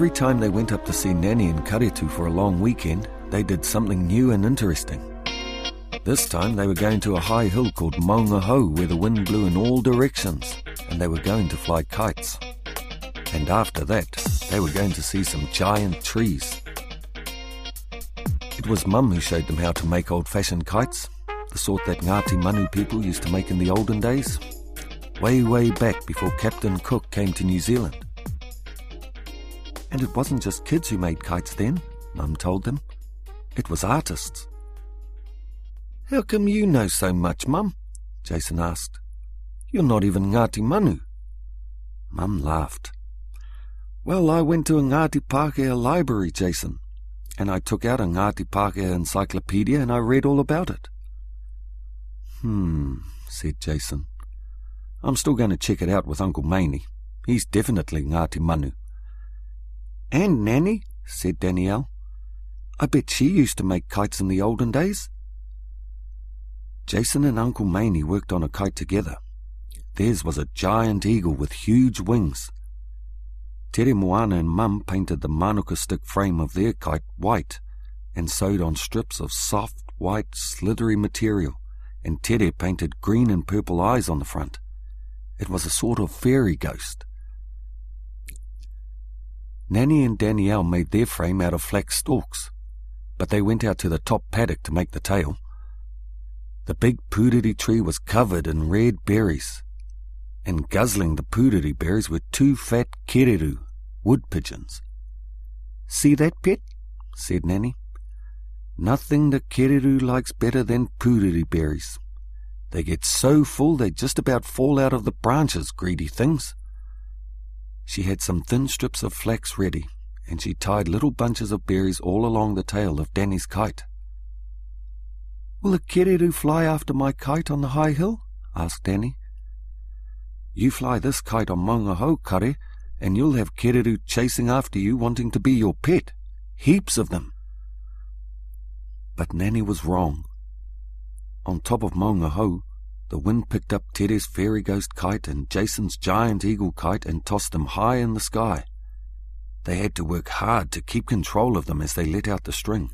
Every time they went up to see Nanny and Karetu for a long weekend, they did something new and interesting. This time they were going to a high hill called Maungaho where the wind blew in all directions and they were going to fly kites. And after that, they were going to see some giant trees. It was Mum who showed them how to make old fashioned kites, the sort that Ngati Manu people used to make in the olden days, way, way back before Captain Cook came to New Zealand. And it wasn't just kids who made kites then, Mum told them. It was artists. How come you know so much, Mum? Jason asked. You're not even Ngati Manu. Mum laughed. Well, I went to a Ngati Pākehā library, Jason, and I took out a Ngati Pākehā encyclopedia and I read all about it. Hmm, said Jason. I'm still going to check it out with Uncle Maney. He's definitely Ngati Manu. And Nanny, said Danielle. I bet she used to make kites in the olden days. Jason and Uncle Maney worked on a kite together. Theirs was a giant eagle with huge wings. Tere Moana and Mum painted the manuka stick frame of their kite white and sewed on strips of soft, white, slithery material, and Tere painted green and purple eyes on the front. It was a sort of fairy ghost. Nanny and Danielle made their frame out of flax stalks, but they went out to the top paddock to make the tail. The big puriri tree was covered in red berries, and guzzling the puriri berries were two fat kereru, wood pigeons. See that, pet? said Nanny. Nothing the kereru likes better than puriri berries. They get so full they just about fall out of the branches, greedy things. She had some thin strips of flax ready, and she tied little bunches of berries all along the tail of Danny's kite. Will the kereru fly after my kite on the high hill? asked Danny. You fly this kite on Maungaho, Kare, and you'll have kereru chasing after you wanting to be your pet. Heaps of them. But Nanny was wrong. On top of Maungaho, the wind picked up Tere's fairy ghost kite and Jason's giant eagle kite and tossed them high in the sky. They had to work hard to keep control of them as they let out the string.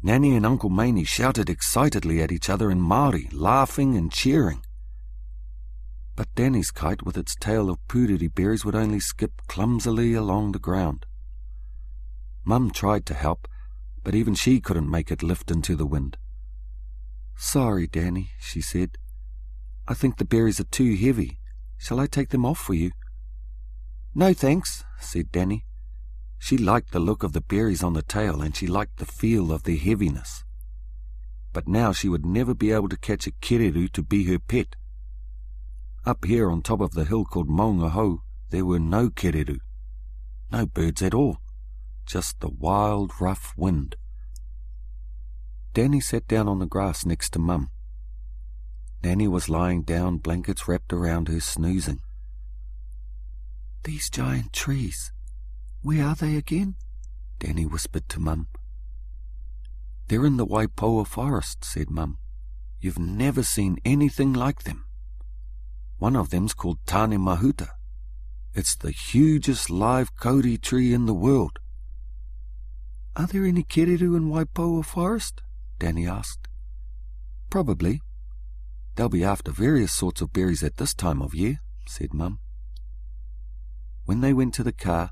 Nanny and Uncle Maney shouted excitedly at each other in Māori, laughing and cheering. But Danny's kite, with its tail of puriri berries, would only skip clumsily along the ground. Mum tried to help, but even she couldn't make it lift into the wind. Sorry, Danny, she said. I think the berries are too heavy. Shall I take them off for you? No, thanks, said Danny. She liked the look of the berries on the tail and she liked the feel of their heaviness. But now she would never be able to catch a kereru to be her pet. Up here on top of the hill called Maungaho, there were no kereru. No birds at all. Just the wild, rough wind. Danny sat down on the grass next to Mum. Nanny was lying down, blankets wrapped around her, snoozing. These giant trees, where are they again? Danny whispered to Mum. They're in the Waipoua forest, said Mum. You've never seen anything like them. One of them's called Tane Mahuta. It's the hugest live kauri tree in the world. Are there any kereru in Waipoua forest? Danny asked. Probably. They'll be after various sorts of berries at this time of year, said Mum. When they went to the car,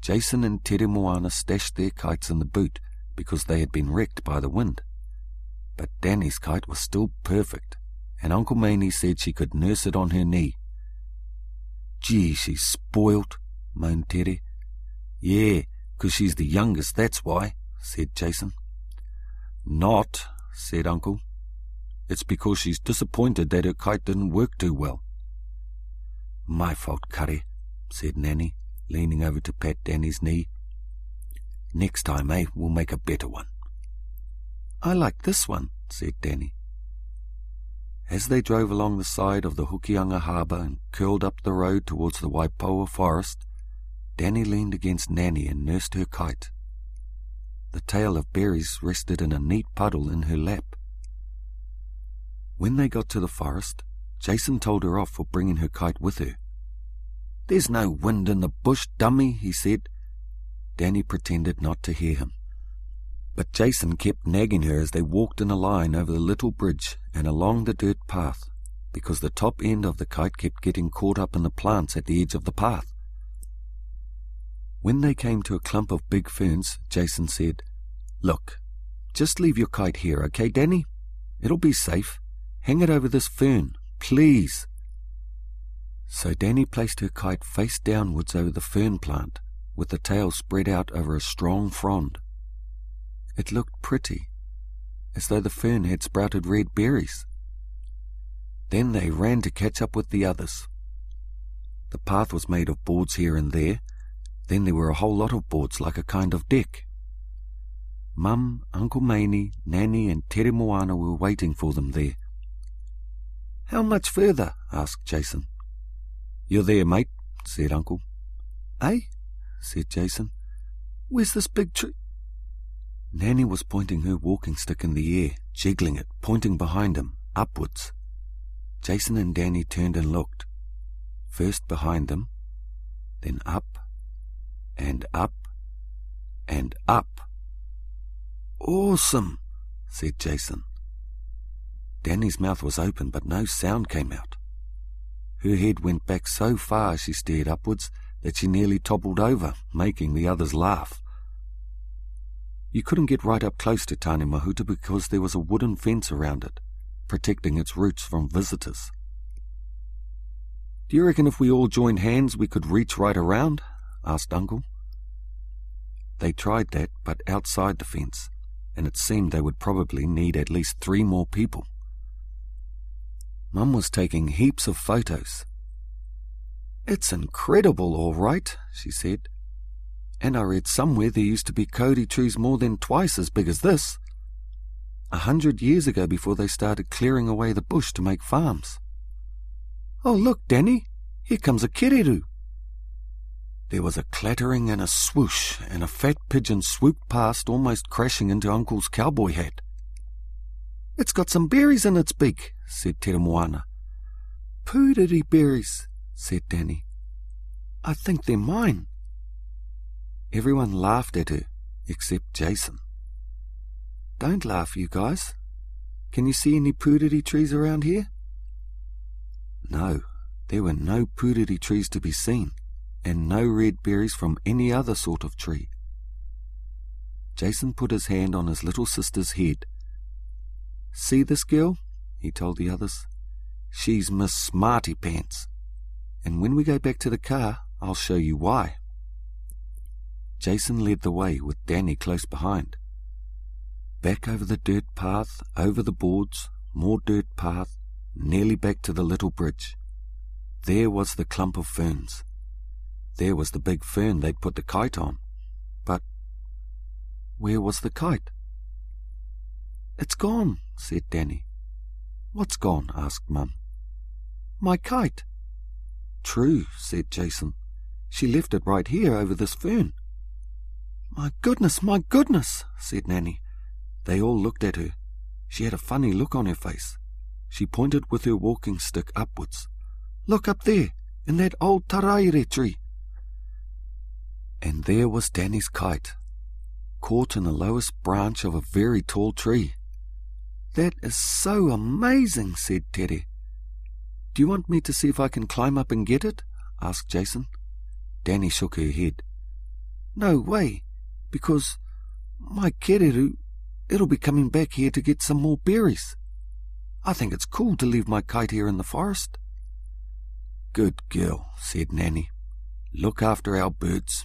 Jason and Tere Moana stashed their kites in the boot because they had been wrecked by the wind. But Danny's kite was still perfect, and Uncle Maney said she could nurse it on her knee. Gee, she's spoilt, moaned Tere. Yeah, 'cause she's the youngest, that's why, said Jason. Not, said Uncle. It's because she's disappointed that her kite didn't work too well. My fault, Kare, said Nanny, leaning over to pat Danny's knee. Next time, eh, we'll make a better one. I like this one, said Danny. As they drove along the side of the Hokianga harbour and curled up the road towards the Waipoua forest, Danny leaned against Nanny and nursed her kite. The tail of berries rested in a neat puddle in her lap. When they got to the forest, Jason told her off for bringing her kite with her. There's no wind in the bush, dummy, he said. Danny pretended not to hear him. But Jason kept nagging her as they walked in a line over the little bridge and along the dirt path, because the top end of the kite kept getting caught up in the plants at the edge of the path. When they came to a clump of big ferns, Jason said, Look, just leave your kite here, okay, Danny? It'll be safe. Hang it over this fern, please. So Danny placed her kite face downwards over the fern plant, with the tail spread out over a strong frond. It looked pretty, as though the fern had sprouted red berries. Then they ran to catch up with the others. The path was made of boards here and there. Then there were a whole lot of boards like a kind of deck. Mum, Uncle Maney, Nanny, and Tere Moana were waiting for them there. How much further? asked Jason. You're there, mate, said Uncle. Eh? said Jason. Where's this big tree? Nanny was pointing her walking stick in the air, jiggling it, pointing behind him, upwards. Jason and Danny turned and looked. First behind them, then up, and up, and up. Awesome, said Jason. Danny's mouth was open, but no sound came out. Her head went back so far she stared upwards that she nearly toppled over, making the others laugh. You couldn't get right up close to Tane Mahuta because there was a wooden fence around it, protecting its roots from visitors. Do you reckon if we all joined hands we could reach right around? asked Uncle. They tried that, but outside the fence, and it seemed they would probably need at least three more people. Mum was taking heaps of photos. It's incredible, all right, she said. And I read somewhere there used to be Kauri trees more than twice as big as this. A hundred years ago before they started clearing away the bush to make farms. Oh, look, Danny, here comes a kereru. There was a clattering and a swoosh, and a fat pigeon swooped past, almost crashing into Uncle's cowboy hat. It's got some berries in its beak, said Te. Puriri berries, said Danny. I think they're mine. Everyone laughed at her, except Jason. Don't laugh, you guys. Can you see any puriri trees around here? No, there were no puriri trees to be seen, and no red berries from any other sort of tree. Jason put his hand on his little sister's head. See this girl? he told the others. She's Miss Smarty Pants. And when we go back to the car, I'll show you why. Jason led the way with Danny close behind. Back over the dirt path, over the boards, more dirt path, nearly back to the little bridge. There was the clump of ferns. There was the big fern they'd put the kite on. But where was the kite? It's gone, said Danny. What's gone? asked Mum. My kite. True, said Jason. She left it right here over this fern. My goodness, my goodness, said Nanny. They all looked at her. She had a funny look on her face. She pointed with her walking stick upwards. Look up there, in that old taraire tree. And there was Danny's kite, caught in the lowest branch of a very tall tree. That is so amazing, said Tere. Do you want me to see if I can climb up and get it? asked Jason. Danny shook her head. No way, because my kereru, it'll be coming back here to get some more berries. I think it's cool to leave my kite here in the forest. Good girl, said Nanny. Look after our birds.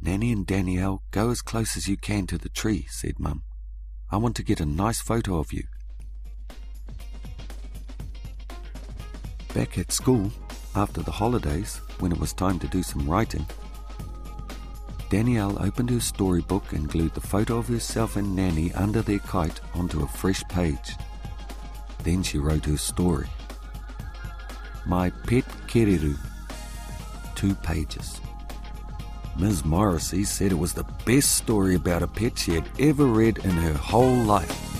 Nanny and Danielle, go as close as you can to the tree, said Mum. I want to get a nice photo of you. Back at school, after the holidays, when it was time to do some writing, Danielle opened her storybook and glued the photo of herself and Nanny under their kite onto a fresh page. Then she wrote her story. My Pet Kereru. Two pages. Ms. Morrissey said it was the best story about a pet she had ever read in her whole life.